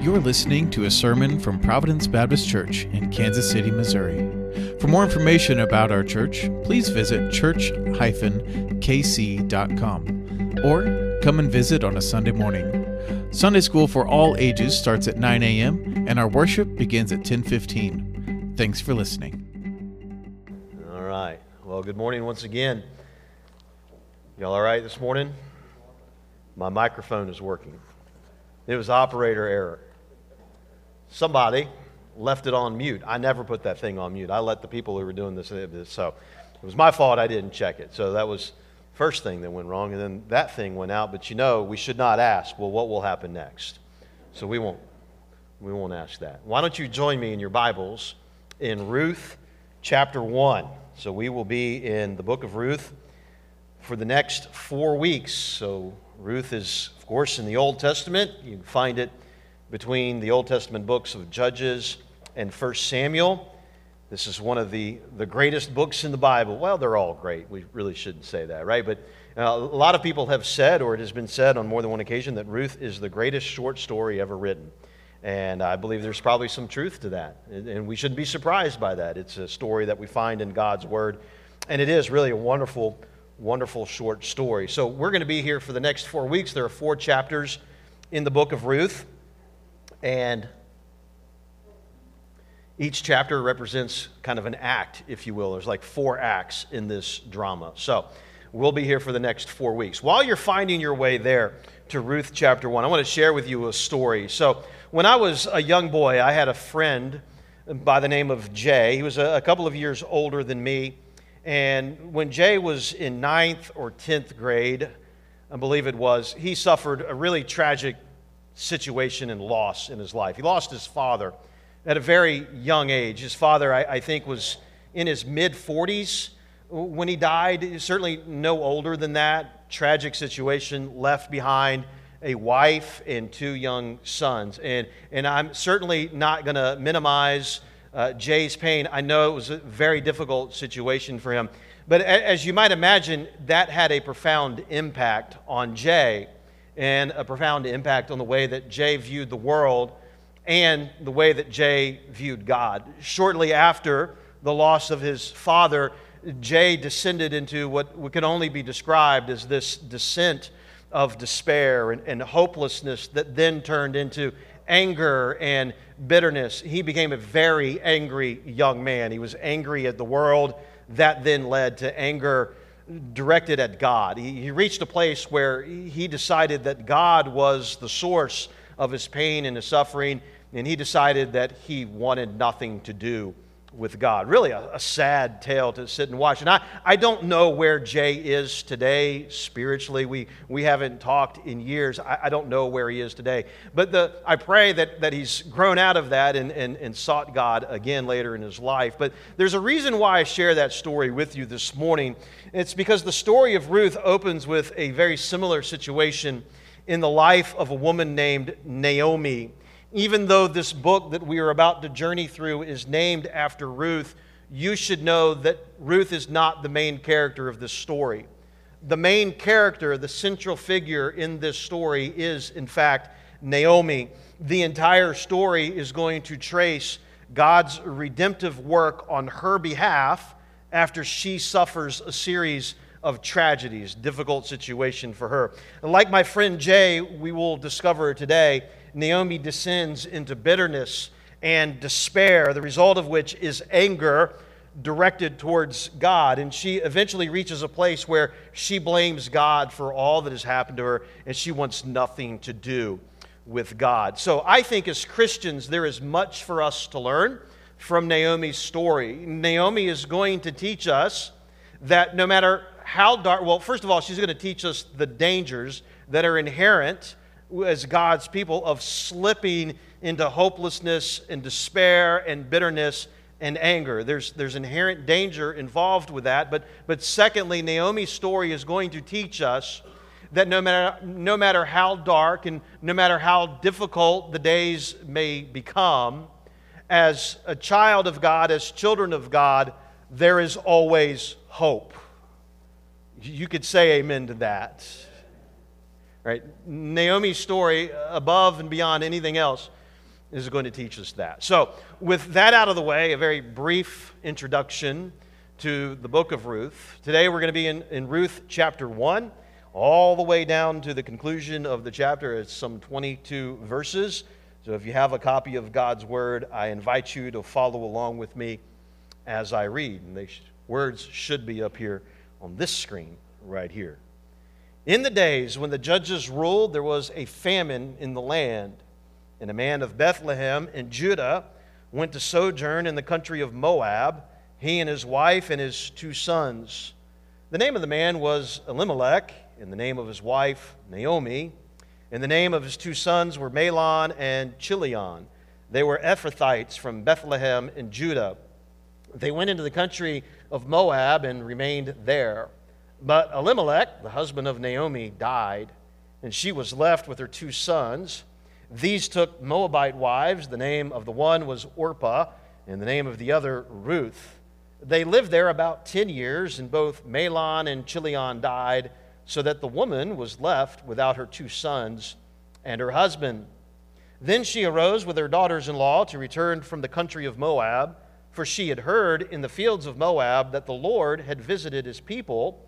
You're listening to a sermon from Providence Baptist Church in Kansas City, Missouri. For more information about our church, please visit church-kc.com or come and visit on a Sunday morning. Sunday school for all ages starts at 9 a.m. and our worship begins at 10:15. Thanks for listening. All right. Well, good morning once again. Y'all all right this morning? My microphone is working. It was operator error. Somebody left it on mute. I never put that thing on mute. I let the people who were doing this, so it was my fault I didn't check it. So that was first thing that went wrong, and then that thing went out. But you know, we should not ask, well, what will happen next? So we won't, we won't ask that. Why don't you join me in your Bibles in Ruth chapter 1? So we will be in the book of Ruth for the next four weeks. So Ruth is, of course, in the Old Testament. You can find it between the Old Testament books of Judges and 1 Samuel. This is one of the, the greatest books in the Bible. Well, they're all great. We really shouldn't say that, right? But uh, a lot of people have said, or it has been said on more than one occasion, that Ruth is the greatest short story ever written. And I believe there's probably some truth to that. And we shouldn't be surprised by that. It's a story that we find in God's Word. And it is really a wonderful, wonderful short story. So we're going to be here for the next four weeks. There are four chapters in the book of Ruth. And each chapter represents kind of an act, if you will. There's like four acts in this drama. So we'll be here for the next four weeks. While you're finding your way there to Ruth chapter 1, I want to share with you a story. So when I was a young boy, I had a friend by the name of Jay. He was a, couple of years older than me. And when Jay was in ninth or 10th grade, I believe it was, he suffered a really tragic situation and loss in his life. He lost his father at a very young age. His father, I, I think, was in his mid 40s when he died, certainly no older than that. Tragic situation, left behind a wife and two young sons. And, and I'm certainly not going to minimize uh, Jay's pain. I know it was a very difficult situation for him. But as you might imagine, that had a profound impact on Jay and a profound impact on the way that Jay viewed the world and the way that Jay viewed God. Shortly after the loss of his father, Jay descended into what could only be described as this descent of despair and, and hopelessness that then turned into anger and bitterness. He became a very angry young man. He was angry at the world. That then led to anger directed at God. He, he reached a place where he decided that God was the source of his pain and his suffering, and he decided that he wanted nothing to do with God. Really, a, a, sad tale to sit and watch. And I, I don't know where Jay is today spiritually. We, we haven't talked in years. I, I don't know where he is today. But the, I pray that, that he's grown out of that and, and, and sought God again later in his life. But there's a reason why I share that story with you this morning. It's because the story of Ruth opens with a very similar situation in the life of a woman named Naomi. Even though this book that we are about to journey through is named after Ruth, you should know that Ruth is not the main character of this story. The main character, the central figure in this story is, in fact, Naomi. The entire story is going to trace God's redemptive work on her behalf after she suffers a series of tragedies, difficult situation for her. Like my friend Jay, we will discover today, Naomi descends into bitterness and despair, the result of which is anger directed towards God. And she eventually reaches a place where she blames God for all that has happened to her, and she wants nothing to do with God. So I think as Christians, there is much for us to learn from Naomi's story. Naomi is going to teach us that no matter how dark, well, first of all, she's going to teach us the dangers that are inherent as God's people of slipping into hopelessness and despair and bitterness and anger. There's, there's inherent danger involved with that. But, but secondly, Naomi's story is going to teach us that no matter, no matter how dark and no matter how difficult the days may become, as a child of God, as children of God, there is always hope. You could say amen to that. Right? Naomi's story, above and beyond anything else, is going to teach us that. So, with that out of the way, a very brief introduction to the book of Ruth. Today we're going to be in, in Ruth chapter 1, all the way down to the conclusion of the chapter. It's some 22 verses. So, if you have a copy of God's Word, I invite you to follow along with me as I read. And the words should be up here on this screen right here. In the days when the judges ruled, there was a famine in the land and a man of Bethlehem in Judah went to sojourn in the country of Moab, he and his wife and his two sons. The name of the man was Elimelech, and the name of his wife, Naomi. And the name of his two sons were Mahlon and Chilion. They were Ephrathites from Bethlehem in Judah. They went into the country of Moab and remained there. But Elimelech, the husband of Naomi, died, and she was left with her two sons. These took Moabite wives. The name of the one was Orpah, and the name of the other Ruth. They lived there about 10 years, and both Mahlon and Chilion died, so that the woman was left without her two sons and her husband. Then she arose with her daughters in law to return from the country of Moab, for she had heard in the fields of Moab that the Lord had visited his people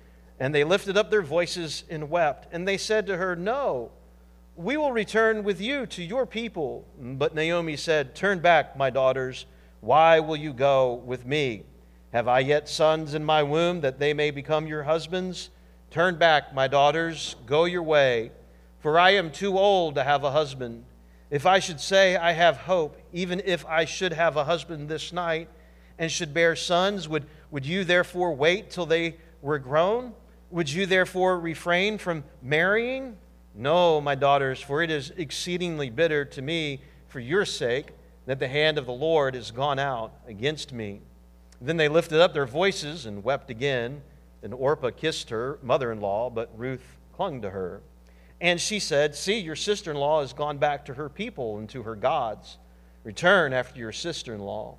and they lifted up their voices and wept. And they said to her, No we will return with you to your people. But Naomi said, Turn back, my daughters. Why will you go with me? Have I yet sons in my womb that they may become your husbands? Turn back, my daughters, go your way, for I am too old to have a husband. If I should say I have hope, even if I should have a husband this night and should bear sons, would, would you therefore wait till they were grown? Would you therefore refrain from marrying? No, my daughters, for it is exceedingly bitter to me for your sake that the hand of the Lord is gone out against me. Then they lifted up their voices and wept again. And Orpah kissed her mother in law, but Ruth clung to her. And she said, See, your sister in law has gone back to her people and to her gods. Return after your sister in law.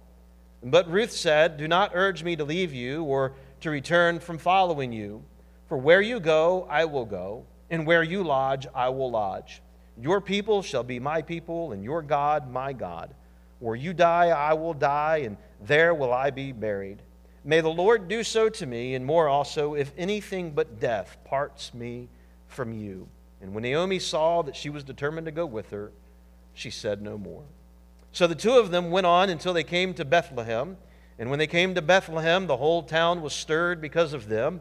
But Ruth said, Do not urge me to leave you or to return from following you. For where you go, I will go and where you lodge, I will lodge. Your people shall be my people, and your God my God. Where you die, I will die, and there will I be buried. May the Lord do so to me, and more also, if anything but death parts me from you. And when Naomi saw that she was determined to go with her, she said no more. So the two of them went on until they came to Bethlehem. And when they came to Bethlehem, the whole town was stirred because of them.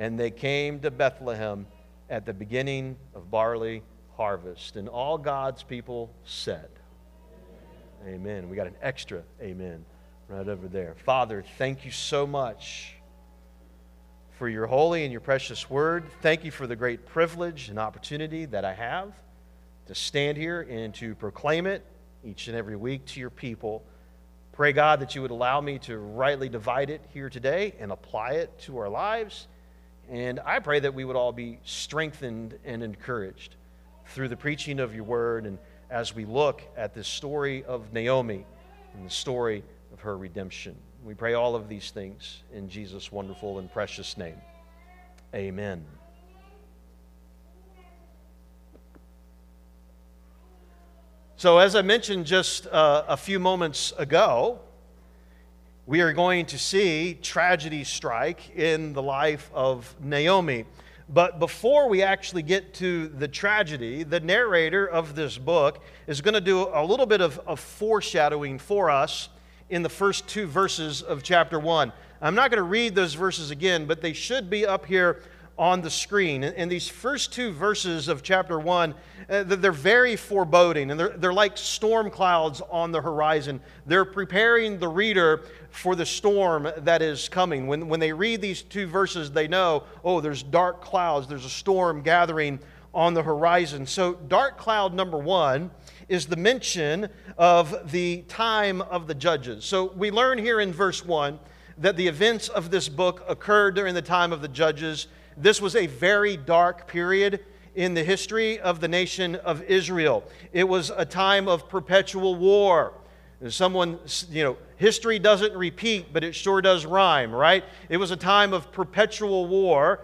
and they came to Bethlehem at the beginning of barley harvest. And all God's people said, Amen. We got an extra amen right over there. Father, thank you so much for your holy and your precious word. Thank you for the great privilege and opportunity that I have to stand here and to proclaim it each and every week to your people. Pray, God, that you would allow me to rightly divide it here today and apply it to our lives and I pray that we would all be strengthened and encouraged through the preaching of your word and as we look at this story of Naomi and the story of her redemption. We pray all of these things in Jesus' wonderful and precious name. Amen. So, as I mentioned just uh, a few moments ago, we are going to see tragedy strike in the life of Naomi. But before we actually get to the tragedy, the narrator of this book is going to do a little bit of, of foreshadowing for us in the first two verses of chapter 1. I'm not going to read those verses again, but they should be up here on the screen. And these first two verses of chapter 1, uh, they're very foreboding, and they're, they're like storm clouds on the horizon. They're preparing the reader for the storm that is coming. When, when they read these two verses, they know, oh, there's dark clouds, there's a storm gathering on the horizon. So, dark cloud number one is the mention of the time of the judges. So, we learn here in verse 1 that the events of this book occurred during the time of the judges. This was a very dark period in the history of the nation of Israel. It was a time of perpetual war. Someone, you know, history doesn't repeat, but it sure does rhyme, right? It was a time of perpetual war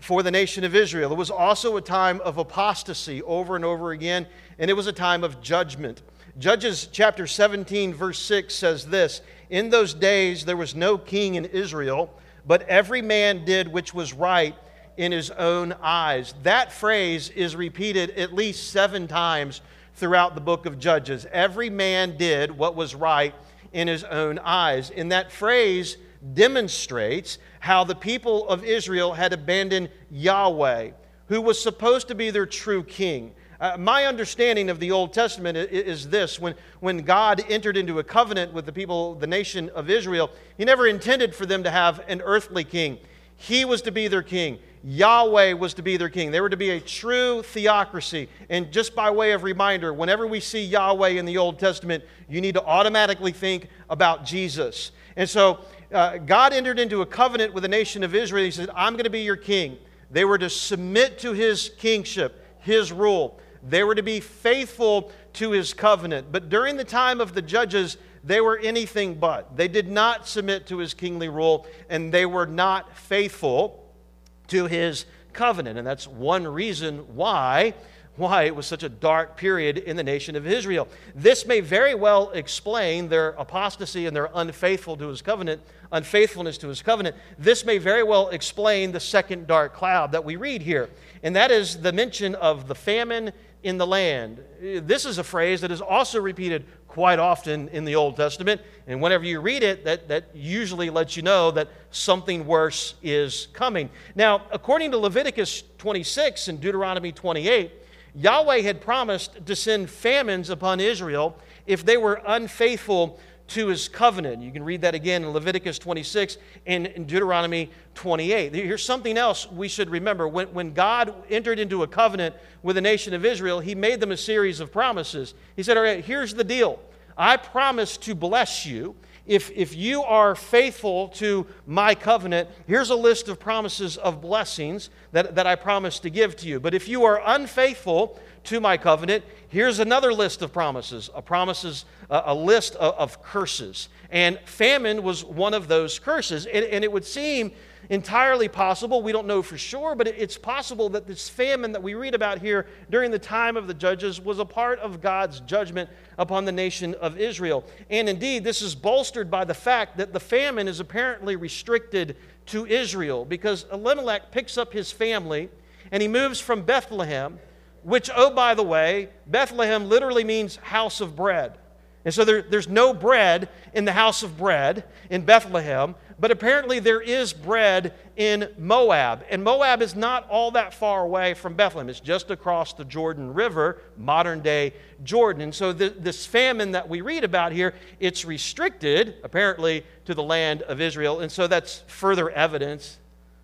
for the nation of Israel. It was also a time of apostasy over and over again, and it was a time of judgment. Judges chapter 17, verse 6 says this In those days there was no king in Israel, but every man did which was right in his own eyes. That phrase is repeated at least seven times throughout the book of Judges. Every man did what was right in his own eyes. And that phrase demonstrates how the people of Israel had abandoned Yahweh, who was supposed to be their true king. Uh, my understanding of the Old Testament is, is this when, when God entered into a covenant with the people, the nation of Israel, He never intended for them to have an earthly king. He was to be their king. Yahweh was to be their king. They were to be a true theocracy. And just by way of reminder, whenever we see Yahweh in the Old Testament, you need to automatically think about Jesus. And so uh, God entered into a covenant with the nation of Israel. He said, I'm going to be your king. They were to submit to his kingship, his rule. They were to be faithful to his covenant. But during the time of the judges, they were anything but. They did not submit to his kingly rule, and they were not faithful to his covenant. And that's one reason why why it was such a dark period in the nation of Israel. This may very well explain their apostasy and their unfaithful to his covenant, unfaithfulness to his covenant. This may very well explain the second dark cloud that we read here, and that is the mention of the famine in the land. This is a phrase that is also repeated quite often in the Old Testament. And whenever you read it, that, that usually lets you know that something worse is coming. Now, according to Leviticus 26 and Deuteronomy 28, Yahweh had promised to send famines upon Israel if they were unfaithful to his covenant. You can read that again in Leviticus 26 and in Deuteronomy 28. Here's something else we should remember. When, when God entered into a covenant with the nation of Israel, he made them a series of promises. He said, All right, here's the deal. I promise to bless you. If, if you are faithful to my covenant, here's a list of promises of blessings that, that I promise to give to you. But if you are unfaithful to my covenant, here's another list of promises a promises a, list of, curses. And famine was one of those curses. And, it would seem entirely possible we don't know for sure but it's possible that this famine that we read about here during the time of the judges was a part of god's judgment upon the nation of israel. And indeed this is bolstered by the fact that the famine is apparently restricted to israel because elimelech picks up his family and he moves from bethlehem which, oh, by the way, Bethlehem literally means house of bread. And so there, there's no bread in the house of bread in Bethlehem, but apparently there is bread in Moab. And Moab is not all that far away from Bethlehem, it's just across the Jordan River, modern day Jordan. And so the, this famine that we read about here, it's restricted, apparently, to the land of Israel. And so that's further evidence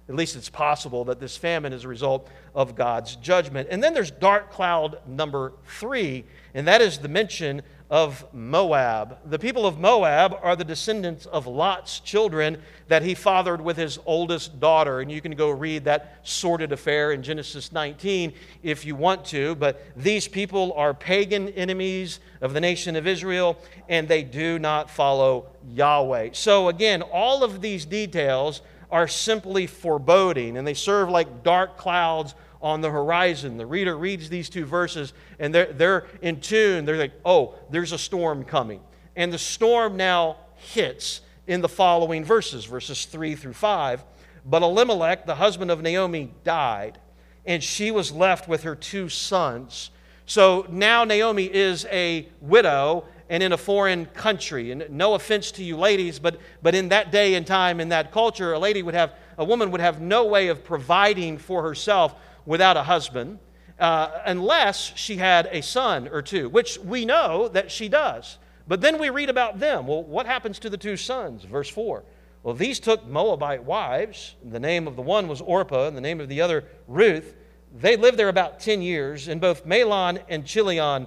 at least it's possible that this famine is a result of God's judgment. And then there's dark cloud number three, and that is the mention of Moab. The people of Moab are the descendants of Lot's children that he fathered with his oldest daughter. And you can go read that sordid affair in Genesis 19 if you want to. But these people are pagan enemies of the nation of Israel, and they do not follow Yahweh. So, again, all of these details are simply foreboding, and they serve like dark clouds on the horizon. The reader reads these two verses, and they're, they're in tune. They're like, oh, there's a storm coming. And the storm now hits in the following verses, verses 3 through 5. But Elimelech, the husband of Naomi, died, and she was left with her two sons. So now Naomi is a widow and in a foreign country. And no offense to you ladies, but, but in that day and time, in that culture, a lady would have, a woman would have no way of providing for herself without a husband. Uh, unless she had a son or two, which we know that she does. But then we read about them. Well, what happens to the two sons? Verse 4. Well, these took Moabite wives. The name of the one was Orpah, and the name of the other Ruth. They lived there about 10 years, and both Mahlon and Chilion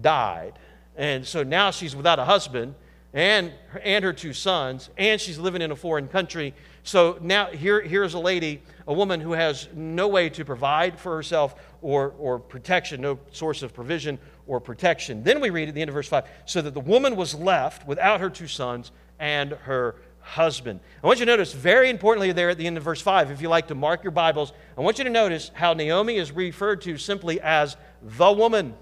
died. And so now she's without a husband and, and her two sons, and she's living in a foreign country. So now here, here's a lady, a woman who has no way to provide for herself or, or protection, no source of provision or protection. Then we read at the end of verse 5 so that the woman was left without her two sons and her husband. I want you to notice, very importantly, there at the end of verse 5, if you like to mark your Bibles, I want you to notice how Naomi is referred to simply as the woman.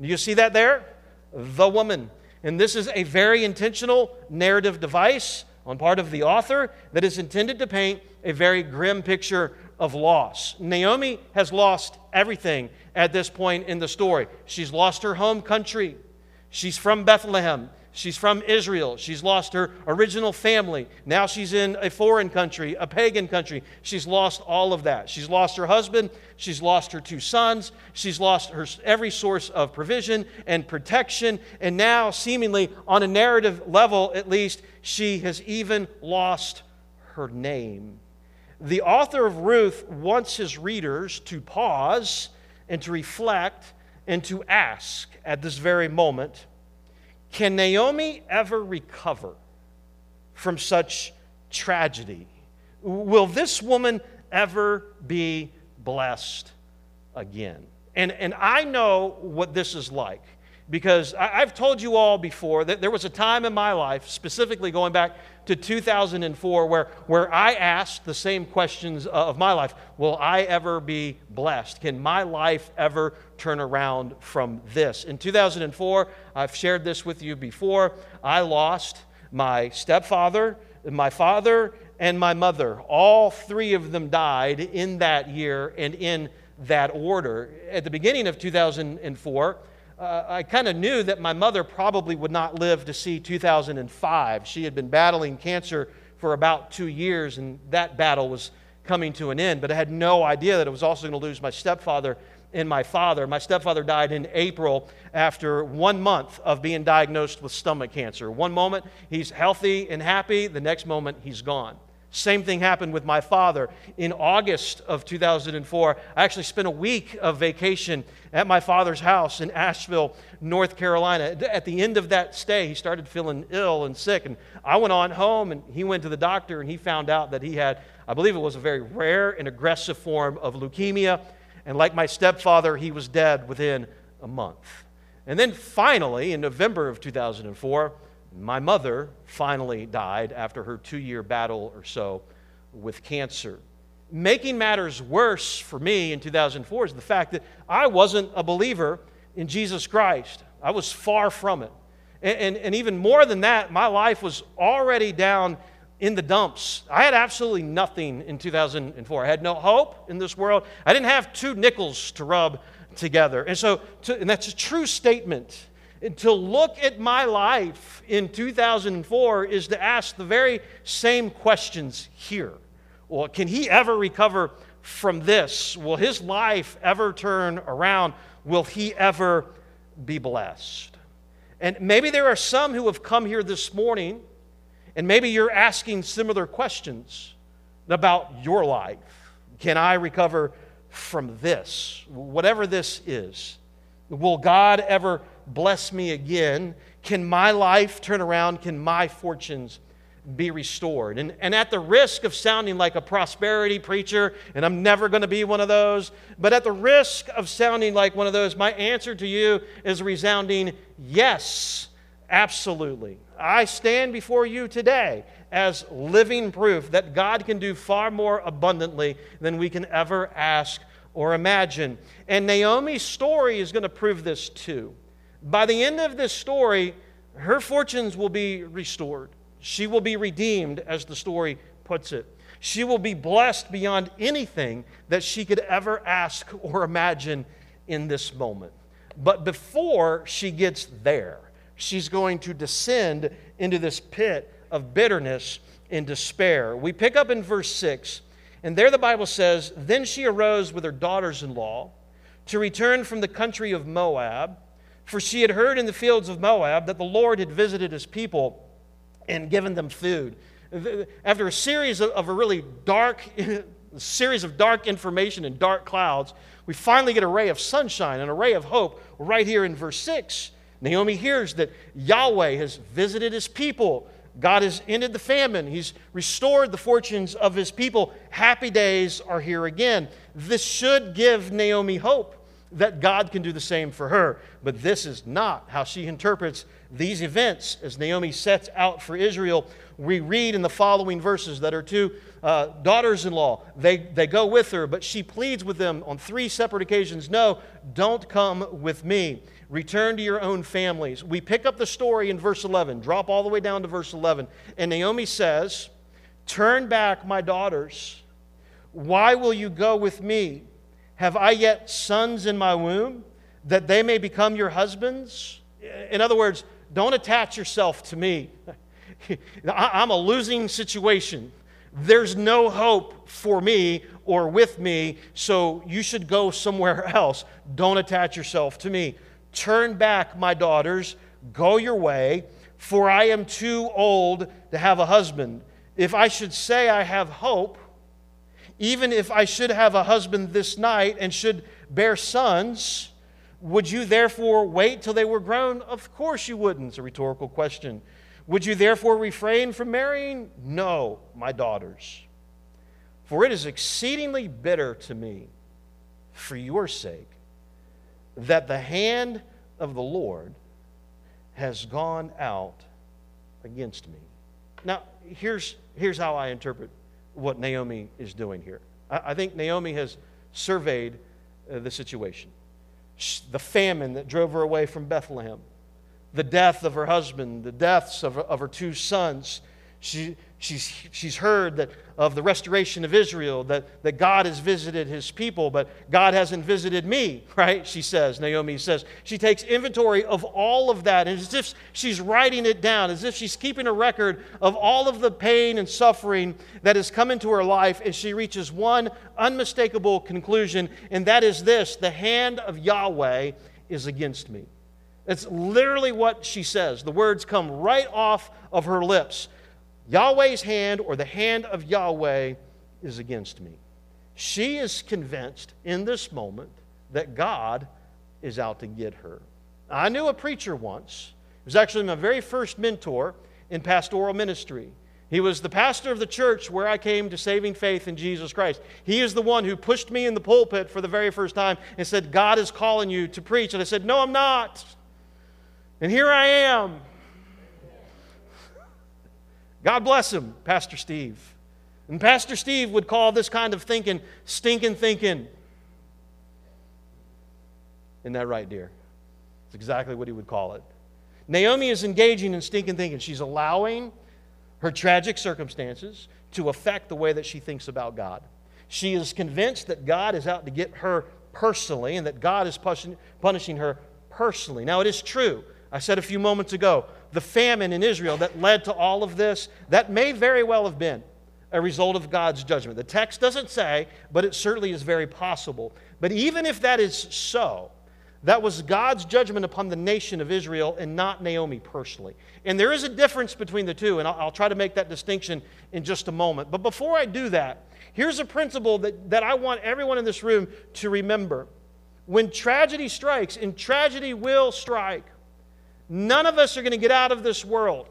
Do you see that there? The woman. And this is a very intentional narrative device on part of the author that is intended to paint a very grim picture of loss. Naomi has lost everything at this point in the story. She's lost her home country. She's from Bethlehem. She's from Israel. She's lost her original family. Now she's in a foreign country, a pagan country. She's lost all of that. She's lost her husband. She's lost her two sons. She's lost her every source of provision and protection. And now, seemingly on a narrative level at least, she has even lost her name. The author of Ruth wants his readers to pause and to reflect and to ask at this very moment can Naomi ever recover from such tragedy? Will this woman ever be blessed again? And, and I know what this is like because I, have told you all before that there was a time in my life, specifically going back to 2004, where, where I asked the same questions uh, of my life Will I ever be blessed? Can my life ever turn around from this? In 2004, I've shared this with you before, I lost my stepfather, my father, and my mother. All three of them died in that year and in that order. At the beginning of 2004, uh, I kind of knew that my mother probably would not live to see 2005. She had been battling cancer for about two years, and that battle was coming to an end. But I had no idea that I was also going to lose my stepfather and my father. My stepfather died in April after one month of being diagnosed with stomach cancer. One moment he's healthy and happy, the next moment he's gone. Same thing happened with my father. In August of 2004, I actually spent a week of vacation at my father's house in Asheville, North Carolina. At the end of that stay, he started feeling ill and sick. And I went on home and he went to the doctor and he found out that he had, I believe it was a very rare and aggressive form of leukemia. And like my stepfather, he was dead within a month. And then finally, in November of 2004, my mother finally died after her two year battle or so with cancer. Making matters worse for me in 2004 is the fact that I wasn't a believer in Jesus Christ. I was far from it. And, and, and, even more than that, my life was already down in the dumps. I had absolutely nothing in 2004. I had no hope in this world. I didn't have two nickels to rub together. And so, to, and that's a true statement to look at my life in 2004 is to ask the very same questions here. Well, can he ever recover from this? Will his life ever turn around? Will he ever be blessed? And maybe there are some who have come here this morning, and maybe you're asking similar questions about your life. Can I recover from this? Whatever this is. Will God ever bless me again? Can my life turn around? Can my fortunes be restored? And, and at the risk of sounding like a prosperity preacher, and I'm never going to be one of those, but at the risk of sounding like one of those, my answer to you is resounding yes, absolutely. I stand before you today as living proof that God can do far more abundantly than we can ever ask or imagine. And Naomi's story is going to prove this too. By the end of this story, her fortunes will be restored. She will be redeemed, as the story puts it. She will be blessed beyond anything that she could ever ask or imagine in this moment. But before she gets there, she's going to descend into this pit of bitterness and despair. We pick up in verse 6, and there the Bible says, Then she arose with her daughters in law to return from the country of Moab, for she had heard in the fields of Moab that the Lord had visited his people and given them food. After a series of, a really dark, series of dark information and dark clouds, we finally get a ray of sunshine, and a ray of hope right here in verse 6. Naomi hears that Yahweh has visited his people. God has ended the famine. He's restored the fortunes of his people. Happy days are here again. This should give Naomi hope that God can do the same for her. But this is not how she interprets these events as Naomi sets out for Israel. We read in the following verses that her two uh, daughters in law, they, they go with her, but she pleads with them on three separate occasions no, don't come with me. Return to your own families. We pick up the story in verse 11, drop all the way down to verse 11. And Naomi says, Turn back, my daughters. Why will you go with me? Have I yet sons in my womb that they may become your husbands? In other words, don't attach yourself to me. I'm a losing situation. There's no hope for me or with me, so you should go somewhere else. Don't attach yourself to me. Turn back, my daughters, go your way, for I am too old to have a husband. If I should say I have hope, even if I should have a husband this night and should bear sons, would you therefore wait till they were grown? Of course you wouldn't. It's a rhetorical question. Would you therefore refrain from marrying? No, my daughters. For it is exceedingly bitter to me, for your sake, that the hand of the Lord has gone out against me. Now, here's, here's how I interpret what Naomi is doing here. I, I think Naomi has surveyed uh, the situation. The famine that drove her away from Bethlehem, the death of her husband, the deaths of, of her two sons, she, she's, she's heard that of the restoration of Israel, that, that God has visited his people, but God hasn't visited me, right? She says, Naomi says. She takes inventory of all of that, and as if she's writing it down, as if she's keeping a record of all of the pain and suffering that has come into her life, and she reaches one unmistakable conclusion, and that is this the hand of Yahweh is against me. That's literally what she says. The words come right off of her lips. Yahweh's hand or the hand of Yahweh is against me. She is convinced in this moment that God is out to get her. I knew a preacher once. He was actually my very first mentor in pastoral ministry. He was the pastor of the church where I came to saving faith in Jesus Christ. He is the one who pushed me in the pulpit for the very first time and said, God is calling you to preach. And I said, No, I'm not. And here I am. God bless him, Pastor Steve. And Pastor Steve would call this kind of thinking stinking thinking. Isn't that right, dear? It's exactly what he would call it. Naomi is engaging in stinking thinking. She's allowing her tragic circumstances to affect the way that she thinks about God. She is convinced that God is out to get her personally and that God is punishing her personally. Now, it is true. I said a few moments ago the famine in Israel that led to all of this, that may very well have been a result of God's judgment. The text doesn't say, but it certainly is very possible. But even if that is so, that was God's judgment upon the nation of Israel and not Naomi personally. And there is a difference between the two, and I'll, I'll, try to make that distinction in just a moment. But before I do that, here's a principle that, that I want everyone in this room to remember. When tragedy strikes, and tragedy will strike, None of us are going to get out of this world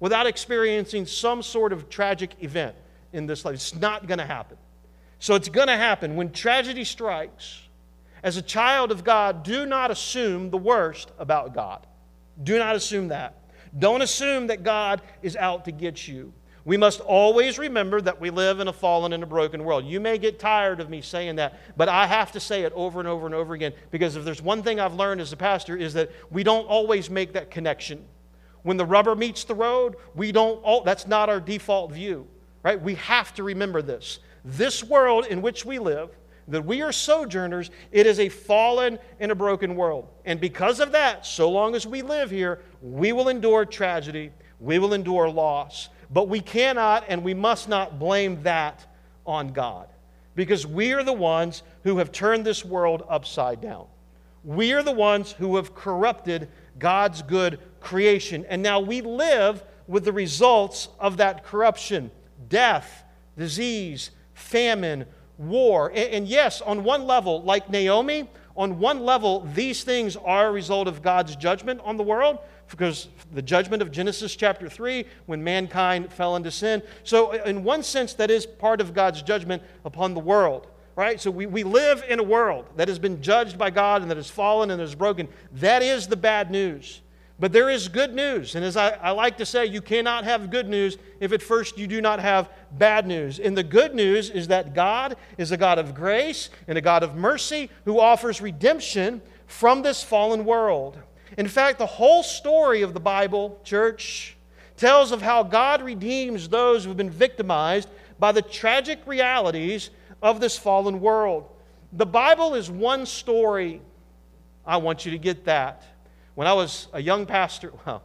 without experiencing some sort of tragic event in this life. It's not going to happen. So it's going to happen. When tragedy strikes, as a child of God, do not assume the worst about God. Do not assume that. Don't assume that God is out to get you. We must always remember that we live in a fallen and a broken world. You may get tired of me saying that, but I have to say it over and over and over again because if there's one thing I've learned as a pastor is that we don't always make that connection. When the rubber meets the road, we don't all, that's not our default view, right? We have to remember this. This world in which we live, that we are sojourners. It is a fallen and a broken world. And because of that, so long as we live here, we will endure tragedy, we will endure loss. But we cannot and we must not blame that on God because we are the ones who have turned this world upside down. We are the ones who have corrupted God's good creation. And now we live with the results of that corruption death, disease, famine, war. And, yes, on one level, like Naomi, on one level, these things are a result of God's judgment on the world because the judgment of Genesis chapter 3 when mankind fell into sin. So, in one sense, that is part of God's judgment upon the world, right? So, we, we live in a world that has been judged by God and that has fallen and is broken. That is the bad news. But there is good news. And as I, I, like to say, you cannot have good news if at first you do not have bad news. And the good news is that God is a God of grace and a God of mercy who offers redemption from this fallen world. In fact, the whole story of the Bible, church, tells of how God redeems those who have been victimized by the tragic realities of this fallen world. The Bible is one story. I want you to get that. When I was a young pastor, well,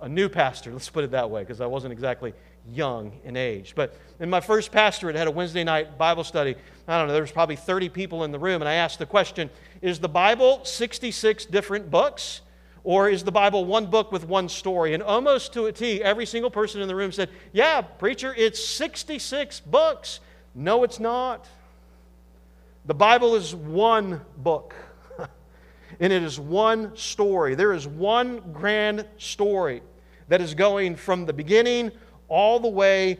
a new pastor, let's put it that way, because I wasn't exactly young in age. But in my first pastorate, had a Wednesday night Bible study. I don't know, there was probably 30 people in the room, and I asked the question Is the Bible 66 different books? Or is the Bible one book with one story? And almost to a T, every single person in the room said, Yeah, preacher, it's 66 books. No, it's not. The Bible is one book, and it is one story. There is one grand story that is going from the beginning all the way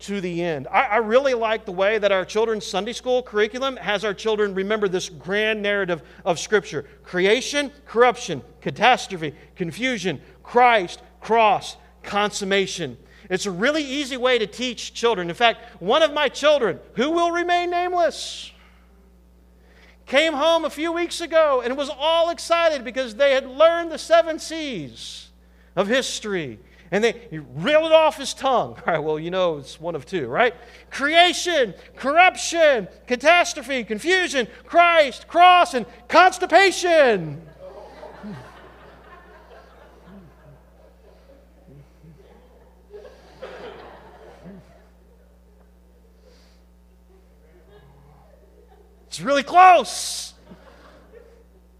to the end. I, I, really like the way that our children's Sunday school curriculum has our children remember this grand narrative of Scripture creation, corruption, catastrophe, confusion, Christ, cross, consummation. It's a really easy way to teach children. In fact, one of my children, who will remain nameless, came home a few weeks ago and was all excited because they had learned the seven C's of history and they he reeled it off his tongue. All right, well, you know it's one of two, right? Creation, corruption, catastrophe, confusion, Christ, cross, and constipation. It's really close.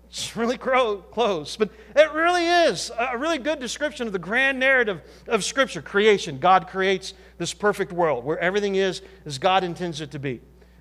It's really close, but it really is a really good description of the grand narrative of Scripture creation. God creates this perfect world where everything is as God intends it to be.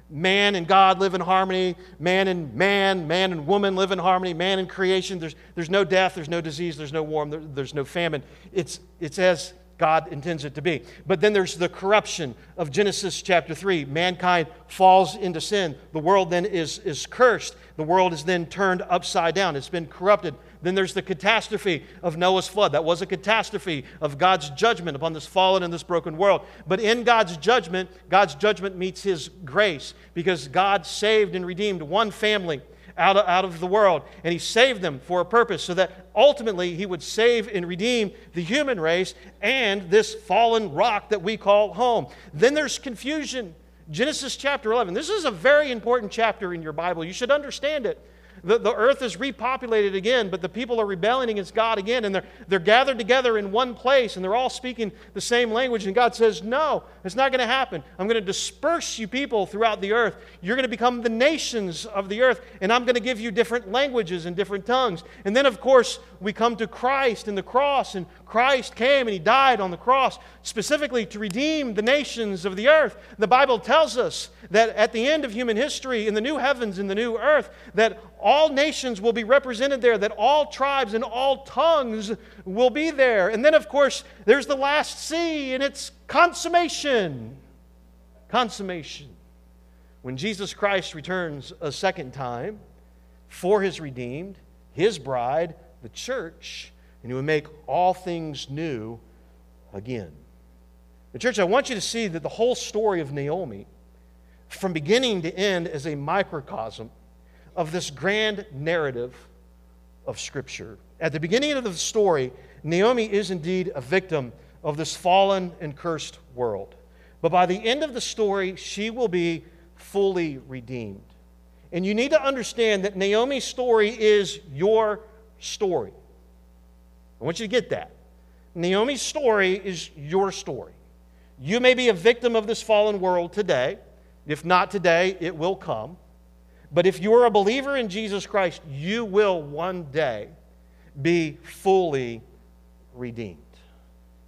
Man and God live in harmony. Man and man, man and woman live in harmony. Man and creation. There's, there's no death, there's no disease, there's no warm, there, there's no famine. It's, it's as God intends it to be. But then there's the corruption of Genesis chapter 3. Mankind falls into sin. The world then is, is cursed. The world is then turned upside down. It's been corrupted. Then there's the catastrophe of Noah's flood. That was a catastrophe of God's judgment upon this fallen and this broken world. But in God's judgment, God's judgment meets his grace because God saved and redeemed one family out of, out of the world. And he saved them for a purpose so that ultimately he would save and redeem the human race and this fallen rock that we call home. Then there's confusion. Genesis chapter 11. This is a very important chapter in your Bible. You should understand it. The, the earth is repopulated again, but the people are rebelling against God again, and they're, they're gathered together in one place, and they're all speaking the same language. And God says, No, it's not going to happen. I'm going to disperse you people throughout the earth. You're going to become the nations of the earth, and I'm going to give you different languages and different tongues. And then, of course, we come to Christ and the cross, and Christ came and He died on the cross specifically to redeem the nations of the earth. The Bible tells us that at the end of human history, in the new heavens and the new earth, that all nations will be represented there, that all tribes and all tongues will be there. And then, of course, there's the last sea and it's consummation. Consummation. When Jesus Christ returns a second time for his redeemed, his bride, the church, and he would make all things new again. The church, I want you to see that the whole story of Naomi, from beginning to end, is a microcosm of this grand narrative of Scripture. At the beginning of the story, Naomi is indeed a victim of this fallen and cursed world. But by the end of the story, she will be fully redeemed. And you need to understand that Naomi's story is your story. I want you to get that. Naomi's story is your story. You may be a victim of this fallen world today. If not today, it will come. But if you're a believer in Jesus Christ, you will one day be fully redeemed.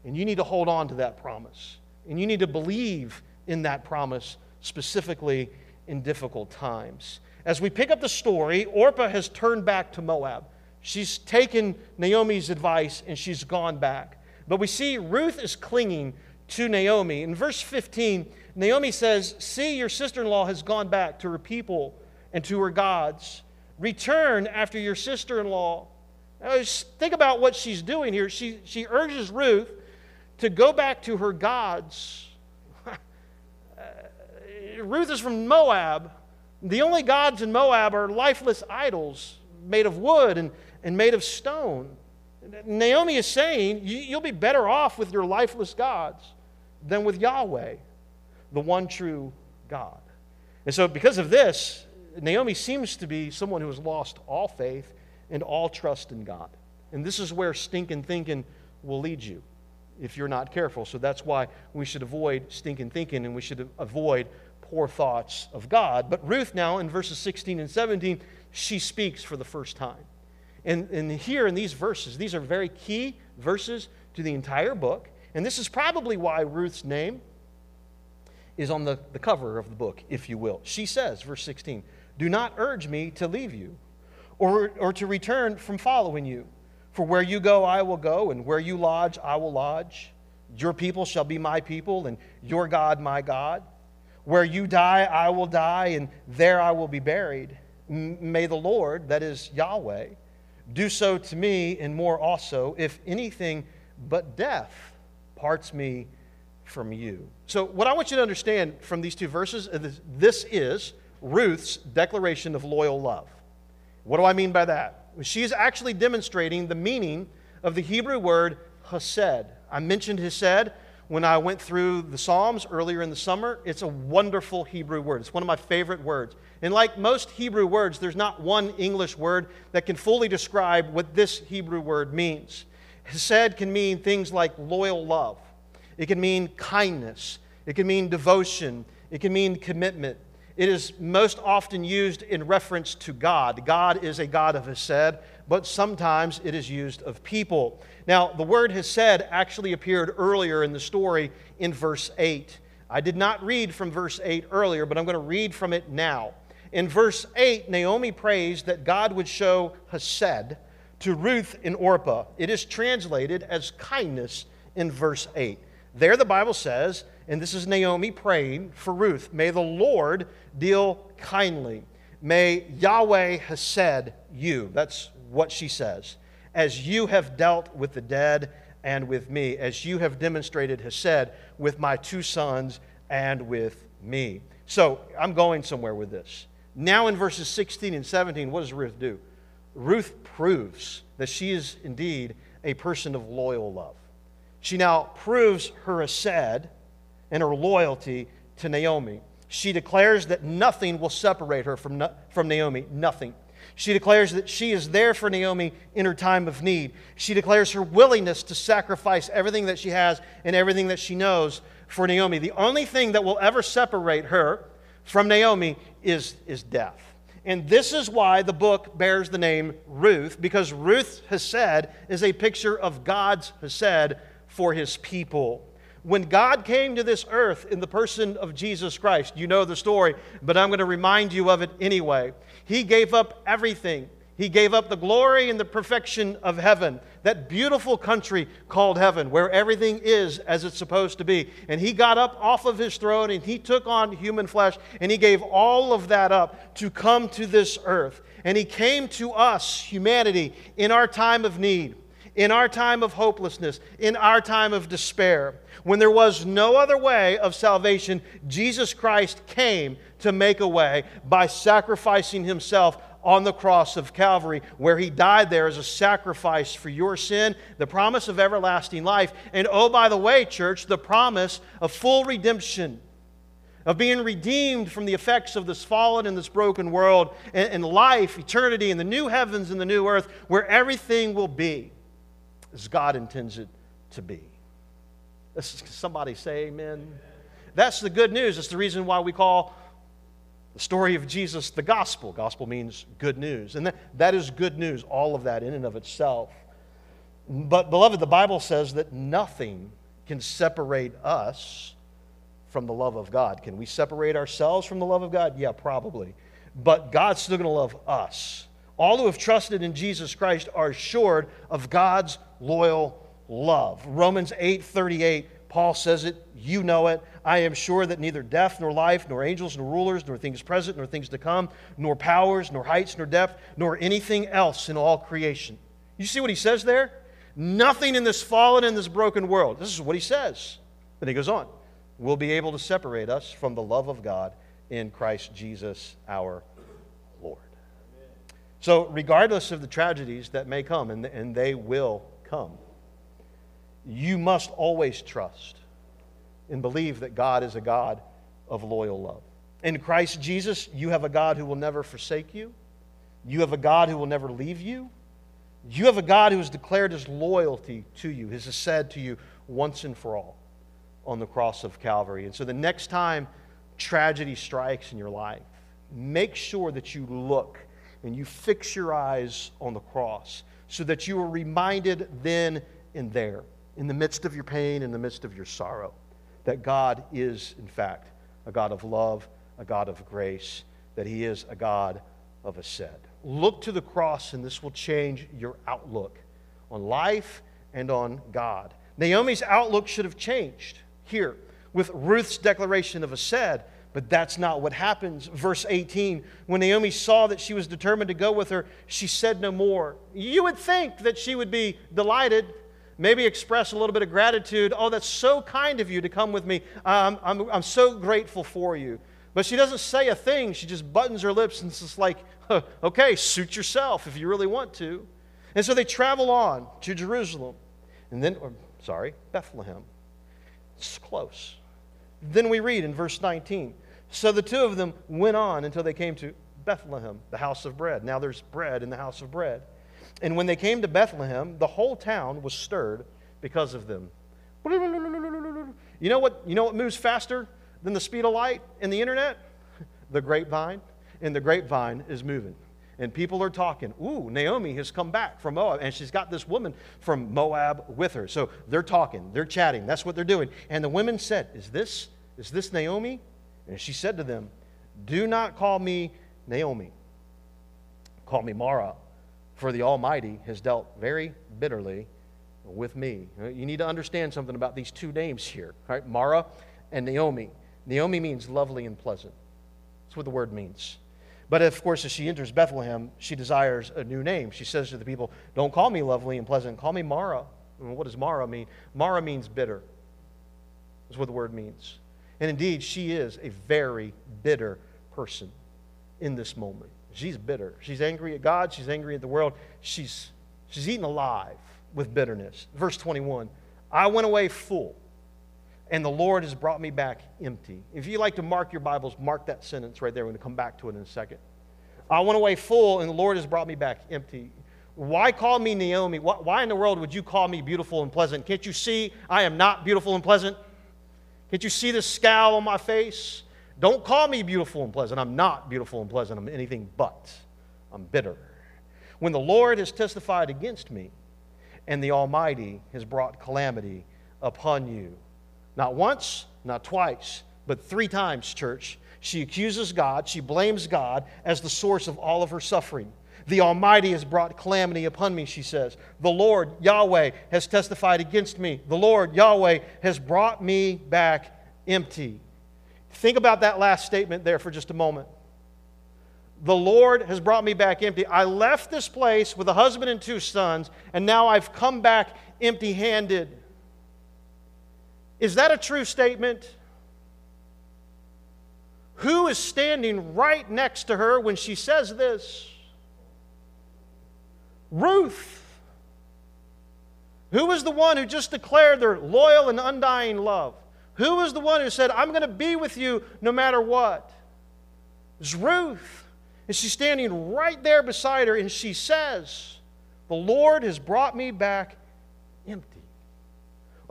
And you need to hold on to that promise. And you need to believe in that promise specifically in difficult times. As we pick up the story, Orpah has turned back to Moab. She's taken Naomi's advice and she's gone back. But we see Ruth is clinging to Naomi. In verse 15, Naomi says, See, your sister in law has gone back to her people and to her gods. Return after your sister in law. Think about what she's doing here. She, she urges Ruth to go back to her gods. Ruth is from Moab. The only gods in Moab are lifeless idols made of wood and, and made of stone. Naomi is saying, You'll be better off with your lifeless gods than with Yahweh, the one true God. And so, because of this, Naomi seems to be someone who has lost all faith and all trust in God. And this is where stinking thinking will lead you if you're not careful. So that's why we should avoid stinking thinking and we should avoid poor thoughts of God. But Ruth now in verses 16 and 17, she speaks for the first time. And, and here in these verses, these are very key verses to the entire book. And this is probably why Ruth's name is on the, the cover of the book, if you will. She says, verse 16, Do not urge me to leave you or, or to return from following you. For where you go, I will go, and where you lodge, I will lodge. Your people shall be my people, and your God my God. Where you die, I will die, and there I will be buried. May the Lord, that is Yahweh, do so to me and more also, if anything but death parts me from you. So, what I want you to understand from these two verses uh, is this is Ruth's declaration of loyal love. What do I mean by that? She's actually demonstrating the meaning of the Hebrew word hesed. I mentioned hesed when I went through the Psalms earlier in the summer. It's a wonderful Hebrew word. It's one of my favorite words. And like most Hebrew words, there's not one English word that can fully describe what this Hebrew word means. Hesed can mean things like loyal love, it can mean kindness, it can mean devotion, it can mean commitment, it is most often used in reference to God. God is a God of Hesed, but sometimes it is used of people. Now, the word Hesed actually appeared earlier in the story in verse 8. I did not read from verse 8 earlier, but I'm going to read from it now. In verse 8, Naomi prays that God would show Hesed to Ruth and Orpah. It is translated as kindness in verse 8. There, the Bible says, and this is Naomi praying for Ruth. May the Lord deal kindly. May Yahweh Hesed you. That's what she says. As you have dealt with the dead and with me, as you have demonstrated Hesed with my two sons and with me. So I'm going somewhere with this. Now, in verses 16 and 17, what does Ruth do? Ruth proves that she is indeed a person of loyal love. She now proves her Hesed and her loyalty to Naomi. She declares that nothing will separate her from, from Naomi. Nothing. She declares that she is there for Naomi in her time of need. She declares her willingness to sacrifice everything that she has and everything that she knows for Naomi. The only thing that will ever separate her from Naomi is, is death. And this is why the book bears the name Ruth, because Ruth Hesed is a picture of God's Hesed for his people when God came to this earth in the person of Jesus Christ. You know the story, but I'm going to remind you of it anyway. He gave up everything. He gave up the glory and the perfection of heaven, that beautiful country called heaven, where everything is as it's supposed to be. And he got up off of his throne and he took on human flesh and he gave all of that up to come to this earth. And he came to us, humanity, in our time of need in our time of hopelessness, in our time of despair, when there was no other way of salvation, Jesus Christ came to make a way by sacrificing himself on the cross of Calvary, where he died there as a sacrifice for your sin, the promise of everlasting life, and oh, by the way, church, the promise of full redemption of being redeemed from the effects of this fallen and this broken world, and, and life, eternity, and the new heavens and the new earth, where everything will be as God intends it to be. Somebody say amen. That's the good news. It's the reason why we call the story of Jesus the gospel. Gospel means good news. And that, that is good news, all of that in and of itself. But, beloved, the Bible says that nothing can separate us from the love of God. Can we separate ourselves from the love of God? Yeah, probably. But God's still going to love us. All who have trusted in Jesus Christ are assured of God's loyal love. Romans 8 38, Paul says it, you know it. I am sure that neither death, nor life, nor angels, nor rulers, nor things present, nor things to come, nor powers, nor heights, nor depth, nor anything else in all creation. You see what he says there? Nothing in this fallen and this broken world. This is what he says. Then he goes on will be able to separate us from the love of God in Christ Jesus our Lord. So, regardless of the tragedies that may come, and, and they will come, you must always trust and believe that God is a God of loyal love. In Christ Jesus, you have a God who will never forsake you. You have a God who will never leave you. You have a God who has declared his loyalty to you, has said to you once and for all on the cross of Calvary. And so the next time tragedy strikes in your life, make sure that you look and you fix your eyes on the cross so that you are reminded then and there, in the midst of your pain, in the midst of your sorrow, that God is, in fact, a God of love, a God of grace, that He is a God of Hesed. Look to the cross, and this will change your outlook on life and on God. Naomi's outlook should have changed here with Ruth's declaration of Hesed, but that's not what happens. Verse 18 When Naomi saw that she was determined to go with her, she said no more. You would think that she would be delighted, maybe express a little bit of gratitude. Oh, that's so kind of you to come with me. I'm, I'm, I'm so grateful for you. But she doesn't say a thing. She just buttons her lips and it's like, okay, suit yourself if you really want to. And so they travel on to Jerusalem, and then, or, sorry, Bethlehem. It's close. Then we read in verse 19 So the two of them went on until they came to Bethlehem, the house of bread. Now there's bread in the house of bread. And when they came to Bethlehem, the whole town was stirred because of them. You know what, you know what moves faster than the speed of light and the internet? The grapevine. And the grapevine is moving and people are talking. Ooh, Naomi has come back from Moab, and she's got this woman from Moab with her. So they're talking, they're chatting. That's what they're doing. And the women said, "Is this is this Naomi?" And she said to them, "Do not call me Naomi. Call me Mara, for the Almighty has dealt very bitterly with me." Uh, you need to understand something about these two names here, right? Mara and Naomi. Naomi means lovely and pleasant. That's what the word means. But of course, as she enters Bethlehem, she desires a new name. She says to the people, Don't call me lovely and pleasant, call me Mara. What does Mara mean? Mara means bitter, is what the word means. And indeed, she is a very bitter person in this moment. She's bitter. She's angry at God, she's angry at the world. She's, she's eaten alive with bitterness. Verse 21 I went away full and the Lord has brought me back empty. If you like to mark your Bibles, mark that sentence right there. We're going to come back to it in a second. I went away full, and the Lord has brought me back empty. Why call me Naomi? Why in the world would you call me beautiful and pleasant? Can't you see I am not beautiful and pleasant? Can't you see the scowl on my face? Don't call me beautiful and pleasant. I'm not beautiful and pleasant. I'm anything but. I'm bitter. When the Lord has testified against me, and the Almighty has brought calamity upon you. Not once, not twice, but three times, church. She accuses God, she blames God as the source of all of her suffering. The Almighty has brought calamity upon me, she says. The Lord, Yahweh, has testified against me. The Lord, Yahweh, has brought me back empty. Think about that last statement there for just a moment. The Lord has brought me back empty. I left this place with a husband and two sons, and now I've come back empty handed. Is that a true statement? Who is standing right next to her when she says this? Ruth. Who is the one who just declared their loyal and undying love? Who was the one who said, I'm going to be with you no matter what? It's Ruth. And she's standing right there beside her, and she says, The Lord has brought me back.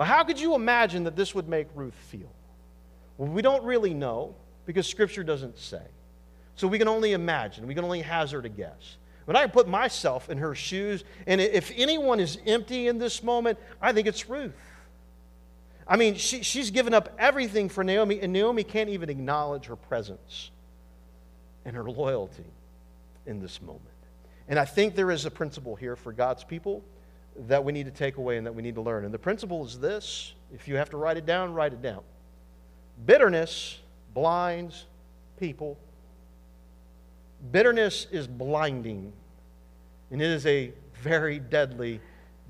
Well, how could you imagine that this would make Ruth feel? Well, we don't really know because Scripture doesn't say. So we can only imagine, we can only hazard a guess. But I put myself in her shoes, and if anyone is empty in this moment, I think it's Ruth. I mean, she, she's given up everything for Naomi, and Naomi can't even acknowledge her presence and her loyalty in this moment. And I think there is a principle here for God's people that we need to take away and that we need to learn. And the principle is this if you have to write it down, write it down. Bitterness blinds people. Bitterness is blinding, and it is a very deadly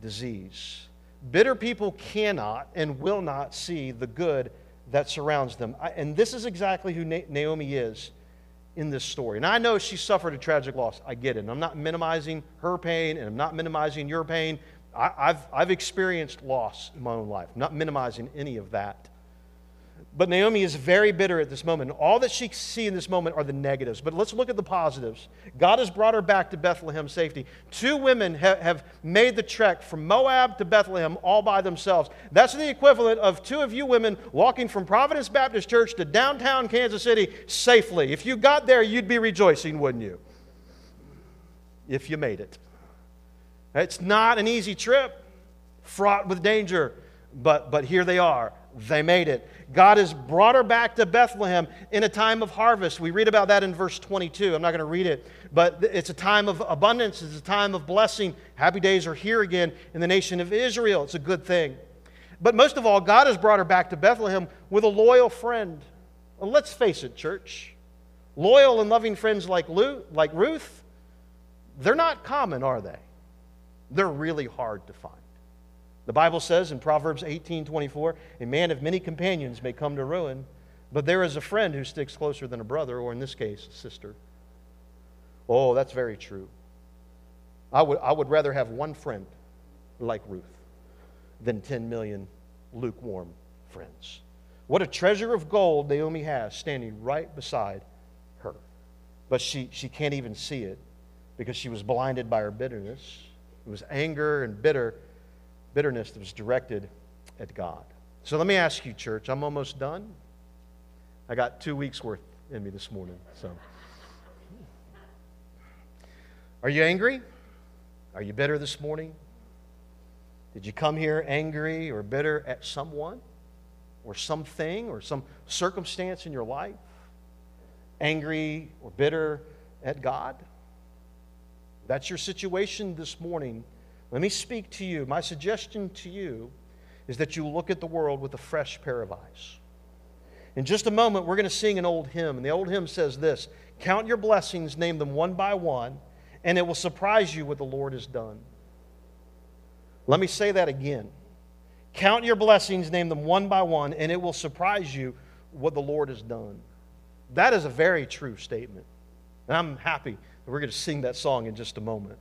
disease. Bitter people cannot and will not see the good that surrounds them. and this is exactly who Naomi is in this story. And I know she suffered a tragic loss. I get it. And I'm not minimizing her pain and I'm not minimizing your pain. I, have I've experienced loss in my own life. Not minimizing any of that. But Naomi is very bitter at this moment. All that she sees in this moment are the negatives. But let's look at the positives. God has brought her back to Bethlehem safety. Two women ha- have made the trek from Moab to Bethlehem all by themselves. That's the equivalent of two of you women walking from Providence Baptist Church to downtown Kansas City safely. If you got there, you'd be rejoicing, wouldn't you? If you made it. It's not an easy trip, fraught with danger, but, but here they are. They made it. God has brought her back to Bethlehem in a time of harvest. We read about that in verse 22. I'm not going to read it, but it's a time of abundance, it's a time of blessing. Happy days are here again in the nation of Israel. It's a good thing. But most of all, God has brought her back to Bethlehem with a loyal friend. Well, let's face it, church. Loyal and loving friends like, like Ruth, they're not common, are they? They're really hard to find. The Bible says in Proverbs 18 24, a man of many companions may come to ruin, but there is a friend who sticks closer than a brother, or in this case, a sister. Oh, that's very true. I would, I would rather have one friend like Ruth than 10 million lukewarm friends. What a treasure of gold Naomi has standing right beside her. But she, she can't even see it because she was blinded by her bitterness. It was anger and bitter, bitterness that was directed at God. So let me ask you, church, I'm almost done. I got two weeks worth in me this morning. So, are you angry? Are you bitter this morning? Did you come here angry or bitter at someone or something or some circumstance in your life? Angry or bitter at God? That's your situation this morning, let me speak to you. My suggestion to you is that you look at the world with a fresh pair of eyes. In just a moment, we're going to sing an old hymn, and the old hymn says this Count your blessings, name them one by one, and it will surprise you what the Lord has done. Let me say that again. Count your blessings, name them one by one, and it will surprise you what the Lord has done. That is a very true statement. And I'm happy we're going to sing that song in just a moment.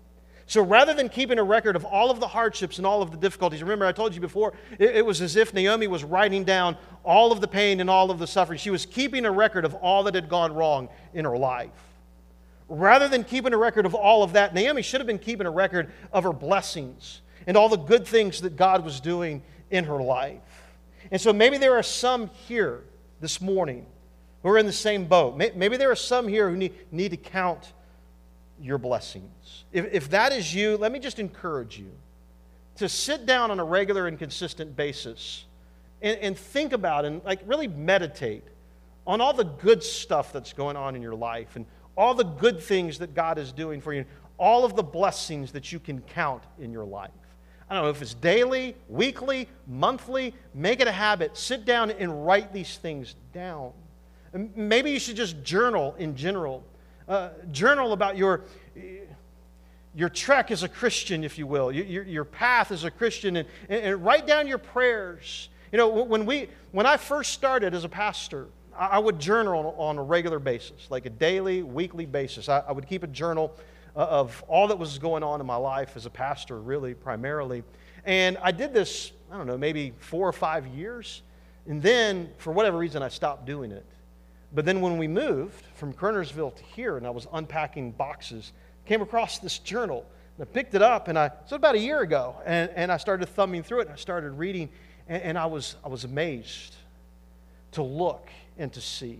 So rather than keeping a record of all of the hardships and all of the difficulties, remember I told you before, it, it, was as if Naomi was writing down all of the pain and all of the suffering. She was keeping a record of all that had gone wrong in her life. Rather than keeping a record of all of that, Naomi should have been keeping a record of her blessings and all the good things that God was doing in her life. And so maybe there are some here this morning who are in the same boat. Maybe there are some here who need, need to count your blessings. If, if that is you, let me just encourage you to sit down on a regular and consistent basis and, and think about and like really meditate on all the good stuff that's going on in your life and all the good things that God is doing for you, all of the blessings that you can count in your life. I don't know if it's daily, weekly, monthly, make it a habit. Sit down and write these things down. Maybe you should just journal in general uh, journal about your, your trek as a Christian, if you will, your, your path as a Christian, and, and write down your prayers. You know, when, we, when I first started as a pastor, I would journal on a regular basis, like a daily, weekly basis. I, would keep a journal uh, of all that was going on in my life as a pastor, really, primarily. And I did this, I don't know, maybe four or five years. And then, for whatever reason, I stopped doing it. But then when we moved from Kernersville to here and I was unpacking boxes, came across this journal. And I picked it up and I, so about a year ago, and, and I started thumbing through it and I started reading, and, and I, was, I was amazed to look and to see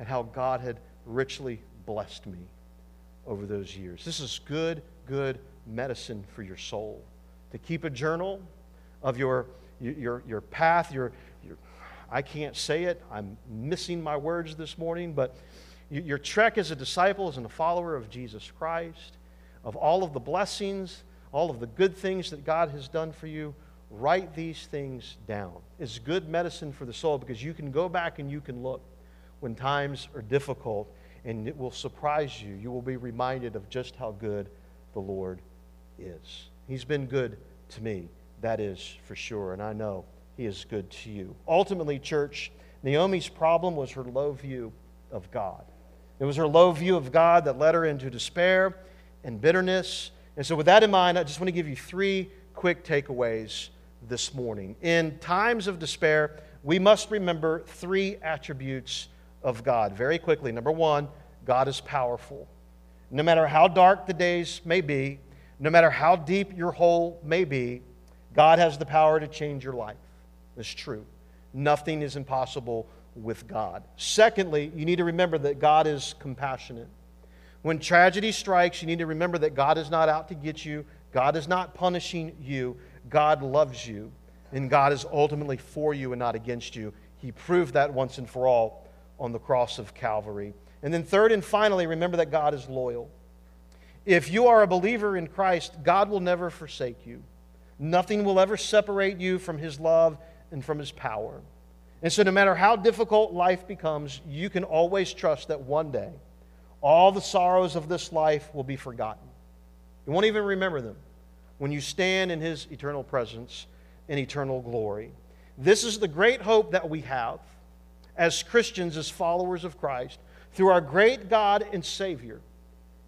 at how God had richly blessed me over those years. This is good, good medicine for your soul. To keep a journal of your, your, your path, your, I can't say it, I'm missing my words this morning, but your trek as a disciple, as a follower of Jesus Christ, of all of the blessings, all of the good things that God has done for you, write these things down. It's good medicine for the soul because you can go back and you can look when times are difficult and it will surprise you. You will be reminded of just how good the Lord is. He's been good to me, that is for sure, and I know He is good to you. Ultimately, church, Naomi's problem was her low view of God. It was her low view of God that led her into despair and bitterness. And so, with that in mind, I just want to give you three quick takeaways this morning. In times of despair, we must remember three attributes of God very quickly. Number one, God is powerful. No matter how dark the days may be, no matter how deep your hole may be, God has the power to change your life. That's true. Nothing is impossible with God. Secondly, you need to remember that God is compassionate. When tragedy strikes, you need to remember that God is not out to get you, God is not punishing you. God loves you, and God is ultimately for you and not against you. He proved that once and for all on the cross of Calvary. And then, third and finally, remember that God is loyal. If you are a believer in Christ, God will never forsake you. Nothing will ever separate you from His love and from His power. And so, no matter how difficult life becomes, you can always trust that one day all the sorrows of this life will be forgotten. You won't even remember them when you stand in His eternal presence in eternal glory. This is the great hope that we have as Christians, as followers of Christ, through our great God and Savior,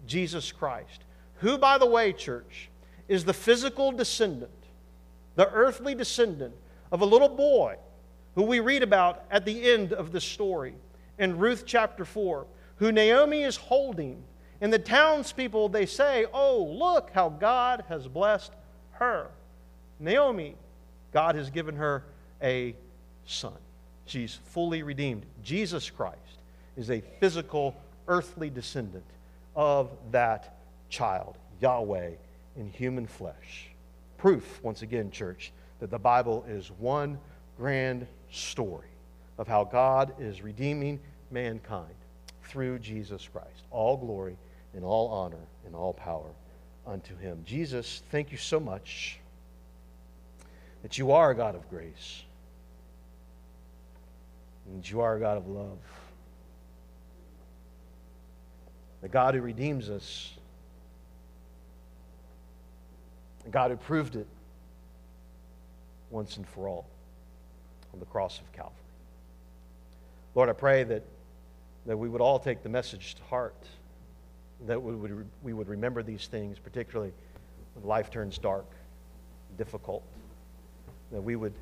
Jesus Christ, who, by the way, church, is the physical descendant, the earthly descendant of a little boy who we read about at the end of the story in Ruth chapter 4, who Naomi is holding and the townspeople, they say, Oh, look how God has blessed her. Naomi, God has given her a son. She's fully redeemed. Jesus Christ is a physical, earthly descendant of that child, Yahweh in human flesh. Proof, once again, church, that the Bible is one grand story of how God is redeeming mankind through Jesus Christ. All glory and all honor and all power unto him. Jesus, thank you so much that you are a God of grace and you are a God of love. The God who redeems us, the God who proved it once and for all on the cross of Calvary. Lord, I pray that, that we would all take the message to heart that we would, we would remember these things, particularly when life turns dark, difficult, that we would,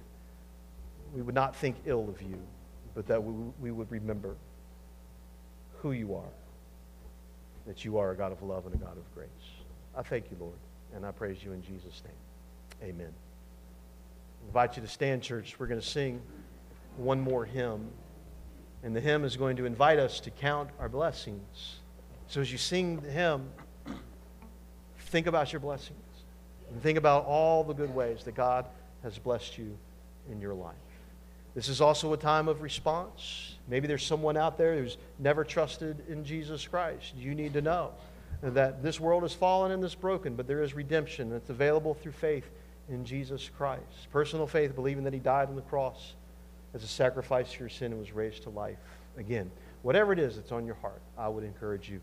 we would not think ill of you, but that we, we would remember who you are, that you are a God of love and a God of grace. I thank you, Lord, and I praise you in Jesus' name. Amen. Invite you to stand, church. We're going to sing one more hymn, and the hymn is going to invite us to count our blessings. So as you sing the hymn, think about your blessings and think about all the good ways that God has blessed you in your life. This is also a time of response. Maybe there's someone out there who's never trusted in Jesus Christ. You need to know that this world is fallen and is broken, but there is redemption that's available through faith in Jesus Christ. Personal faith, believing that He died on the cross as a sacrifice for your sin and was raised to life again. Whatever it is that's on your heart, I would encourage you